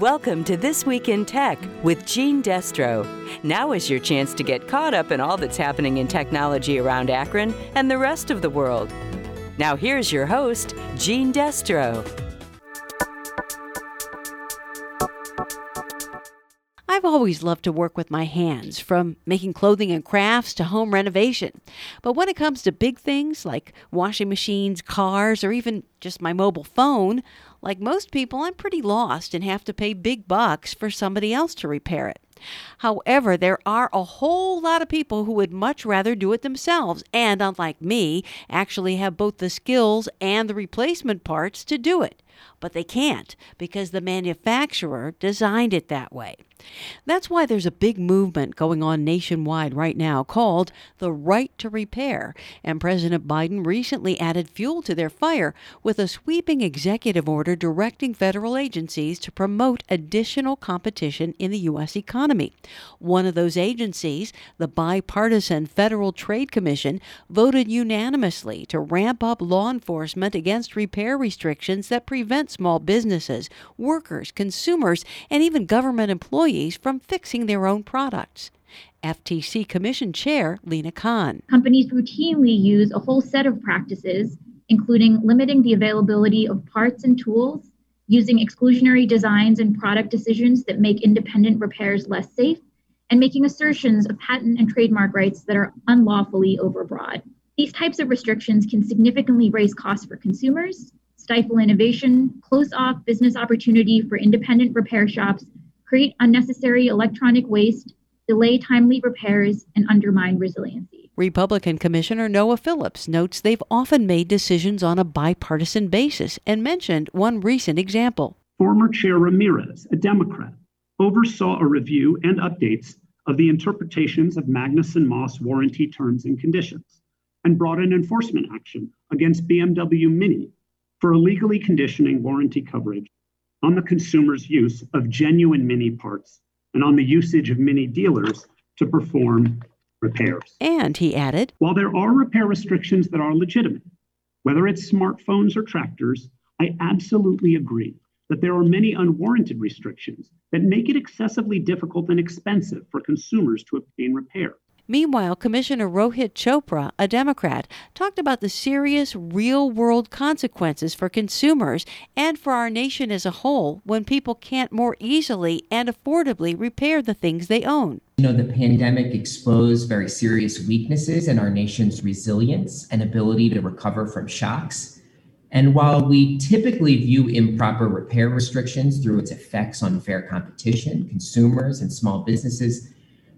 Welcome to This Week in Tech with Gene Destro. Now is your chance to get caught up in all that's happening in technology around Akron and the rest of the world. Now, here's your host, Gene Destro. I've always loved to work with my hands, from making clothing and crafts to home renovation. But when it comes to big things like washing machines, cars, or even just my mobile phone, like most people, I'm pretty lost and have to pay big bucks for somebody else to repair it. However, there are a whole lot of people who would much rather do it themselves and, unlike me, actually have both the skills and the replacement parts to do it. But they can't because the manufacturer designed it that way. That's why there's a big movement going on nationwide right now called the Right to Repair. And President Biden recently added fuel to their fire with a sweeping executive order directing federal agencies to promote additional competition in the U.S. economy. One of those agencies, the bipartisan Federal Trade Commission, voted unanimously to ramp up law enforcement against repair restrictions that prevent small businesses, workers, consumers, and even government employees from fixing their own products. FTC Commission Chair Lina Khan. Companies routinely use a whole set of practices, including limiting the availability of parts and tools, using exclusionary designs and product decisions that make independent repairs less safe, and making assertions of patent and trademark rights that are unlawfully overbroad. These types of restrictions can significantly raise costs for consumers, stifle innovation, close off business opportunity for independent repair shops, create unnecessary electronic waste, delay timely repairs, and undermine resiliency. Republican Commissioner Noah Phillips notes they've often made decisions on a bipartisan basis and mentioned one recent example. Former Chair Ramirez, a Democrat, oversaw a review and updates of the interpretations of Magnuson Moss warranty terms and conditions and brought an enforcement action against BMW Mini for illegally conditioning warranty coverage on the consumer's use of genuine Mini parts and on the usage of Mini dealers to perform repairs. And he added While there are repair restrictions that are legitimate, whether it's smartphones or tractors, I absolutely agree that there are many unwarranted restrictions that make it excessively difficult and expensive for consumers to obtain repair. Meanwhile, Commissioner Rohit Chopra, a Democrat, talked about the serious real world consequences for consumers and for our nation as a whole when people can't more easily and affordably repair the things they own. You know, the pandemic exposed very serious weaknesses in our nation's resilience and ability to recover from shocks. And while we typically view improper repair restrictions through its effects on fair competition, consumers, and small businesses,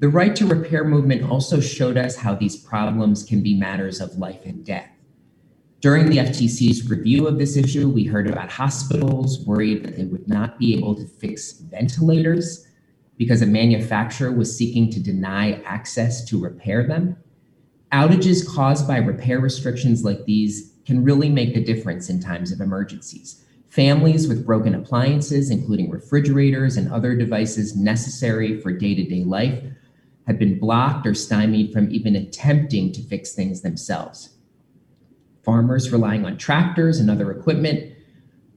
the right to repair movement also showed us how these problems can be matters of life and death. During the FTC's review of this issue, we heard about hospitals worried that they would not be able to fix ventilators because a manufacturer was seeking to deny access to repair them. Outages caused by repair restrictions like these can really make a difference in times of emergencies. Families with broken appliances, including refrigerators and other devices necessary for day to day life, have been blocked or stymied from even attempting to fix things themselves. Farmers relying on tractors and other equipment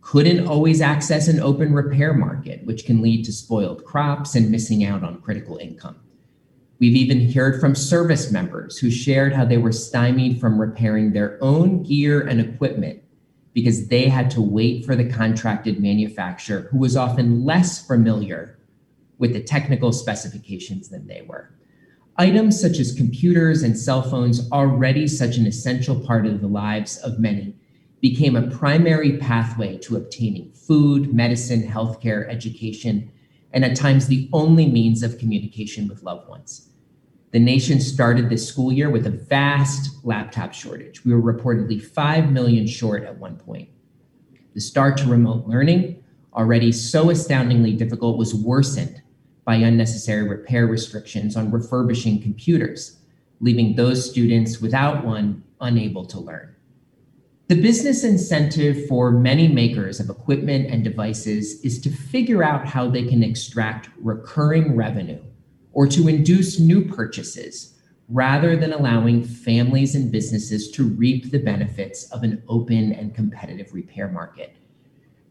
couldn't always access an open repair market, which can lead to spoiled crops and missing out on critical income. We've even heard from service members who shared how they were stymied from repairing their own gear and equipment because they had to wait for the contracted manufacturer who was often less familiar with the technical specifications than they were. Items such as computers and cell phones, already such an essential part of the lives of many, became a primary pathway to obtaining food, medicine, healthcare, education, and at times the only means of communication with loved ones. The nation started this school year with a vast laptop shortage. We were reportedly 5 million short at one point. The start to remote learning, already so astoundingly difficult, was worsened by unnecessary repair restrictions on refurbishing computers, leaving those students without one unable to learn. The business incentive for many makers of equipment and devices is to figure out how they can extract recurring revenue or to induce new purchases rather than allowing families and businesses to reap the benefits of an open and competitive repair market.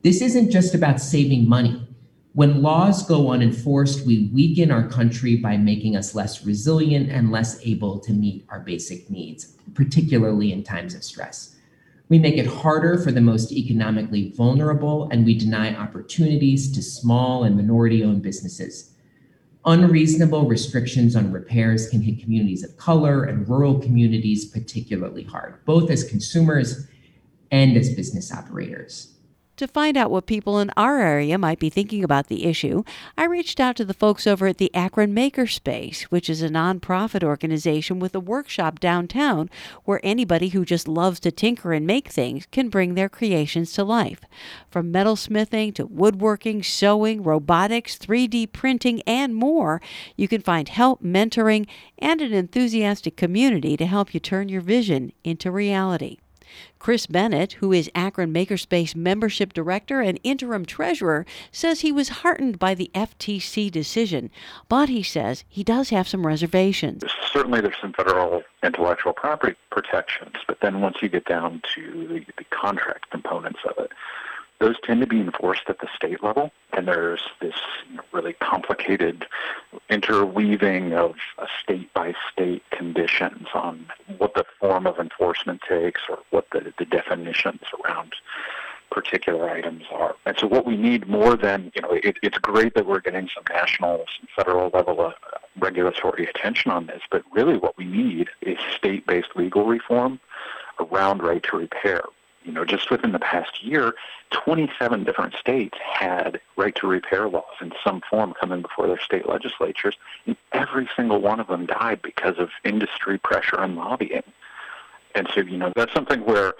This isn't just about saving money, When laws go unenforced, we weaken our country by making us less resilient and less able to meet our basic needs, particularly in times of stress. We make it harder for the most economically vulnerable, and we deny opportunities to small and minority owned businesses. Unreasonable restrictions on repairs can hit communities of color and rural communities particularly hard, both as consumers and as business operators. To find out what people in our area might be thinking about the issue, I reached out to the folks over at the Akron Makerspace, which is a nonprofit organization with a workshop downtown where anybody who just loves to tinker and make things can bring their creations to life. From metalsmithing to woodworking, sewing, robotics, 3D printing, and more, you can find help, mentoring, and an enthusiastic community to help you turn your vision into reality. Chris Bennett, who is Akron Makerspace Membership Director and Interim Treasurer, says he was heartened by the FTC decision, but he says he does have some reservations. Certainly, there's some federal intellectual property protections, but then once you get down to the, the contract components of it, those tend to be enforced at the state level, and there's this really complicated interweaving of uh, state by state conditions on what the form of enforcement takes or what the, the definitions around particular items are. And so what we need more than, you know, it, it's great that we're getting some national, some federal level of regulatory attention on this, but really what we need is state-based legal reform around right to repair you know, just within the past year, 27 different states had right to repair laws in some form coming before their state legislatures, and every single one of them died because of industry pressure and lobbying. And so, you know, that's something where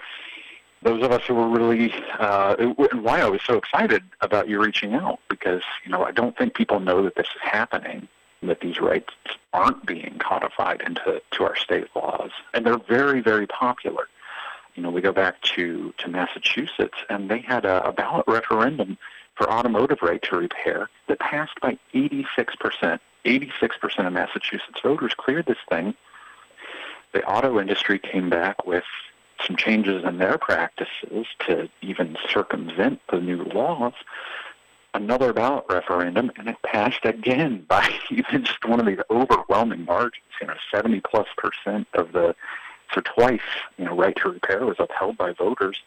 those of us who were really, uh, and why I was so excited about you reaching out, because, you know, I don't think people know that this is happening, that these rights aren't being codified into to our state laws, and they're very, very popular. You know, we go back to, to Massachusetts, and they had a, a ballot referendum for automotive right to repair that passed by 86%. 86% of Massachusetts voters cleared this thing. The auto industry came back with some changes in their practices to even circumvent the new laws. Another ballot referendum, and it passed again by even just one of these overwhelming margins. You know, 70 plus percent of the so twice, you know, right to repair was upheld by voters.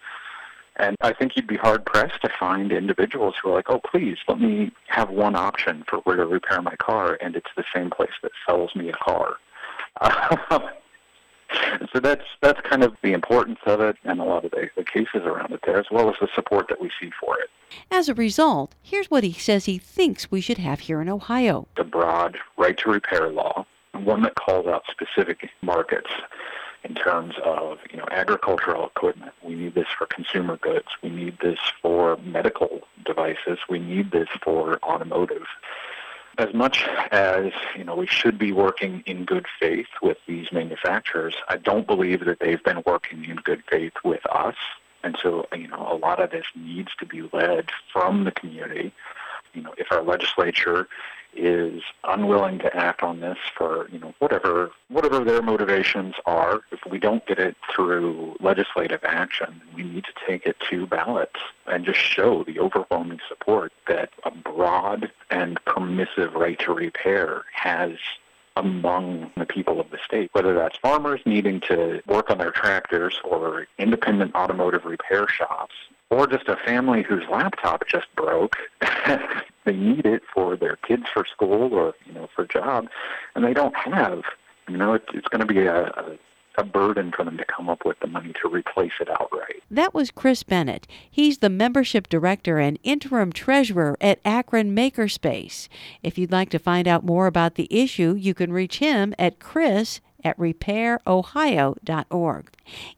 And I think you'd be hard pressed to find individuals who are like, oh, please, let me have one option for where to repair my car, and it's the same place that sells me a car. so that's that's kind of the importance of it, and a lot of the, the cases around it there, as well as the support that we see for it. As a result, here's what he says he thinks we should have here in Ohio: the broad right to repair law, one that calls out specific markets in terms of you know agricultural equipment. We need this for consumer goods. We need this for medical devices. We need this for automotive. As much as you know, we should be working in good faith with these manufacturers. I don't believe that they've been working in good faith with us, and so you know, a lot of this needs to be led from the community. You know, if our legislature is unwilling to act on this for you know whatever whatever their motivations are. If we don't get it through legislative action, we need to take it to ballots and just show the overwhelming support that a broad and permissive right to repair has among the people of the state, whether that's farmers needing to work on their tractors or independent automotive repair shops or just a family whose laptop just broke. they need it for their kids for school or you know for job, and they don't have. You know, it, it's going to be a, a a burden for them to come up with the money to replace it outright. That was Chris Bennett. He's the membership director and interim treasurer at Akron Makerspace. If you'd like to find out more about the issue, you can reach him at chris at repairohio.org.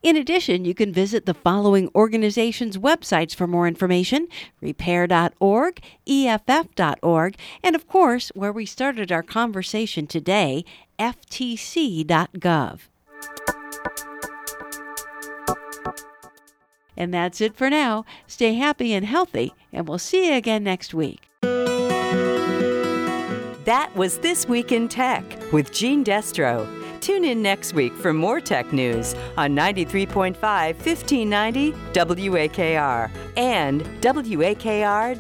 In addition, you can visit the following organizations' websites for more information repair.org, EFF.org, and of course, where we started our conversation today, FTC.gov. And that's it for now. Stay happy and healthy, and we'll see you again next week. That was This Week in Tech with Gene Destro. Tune in next week for more tech news on 93.5 1590 WAKR and WAKR.net.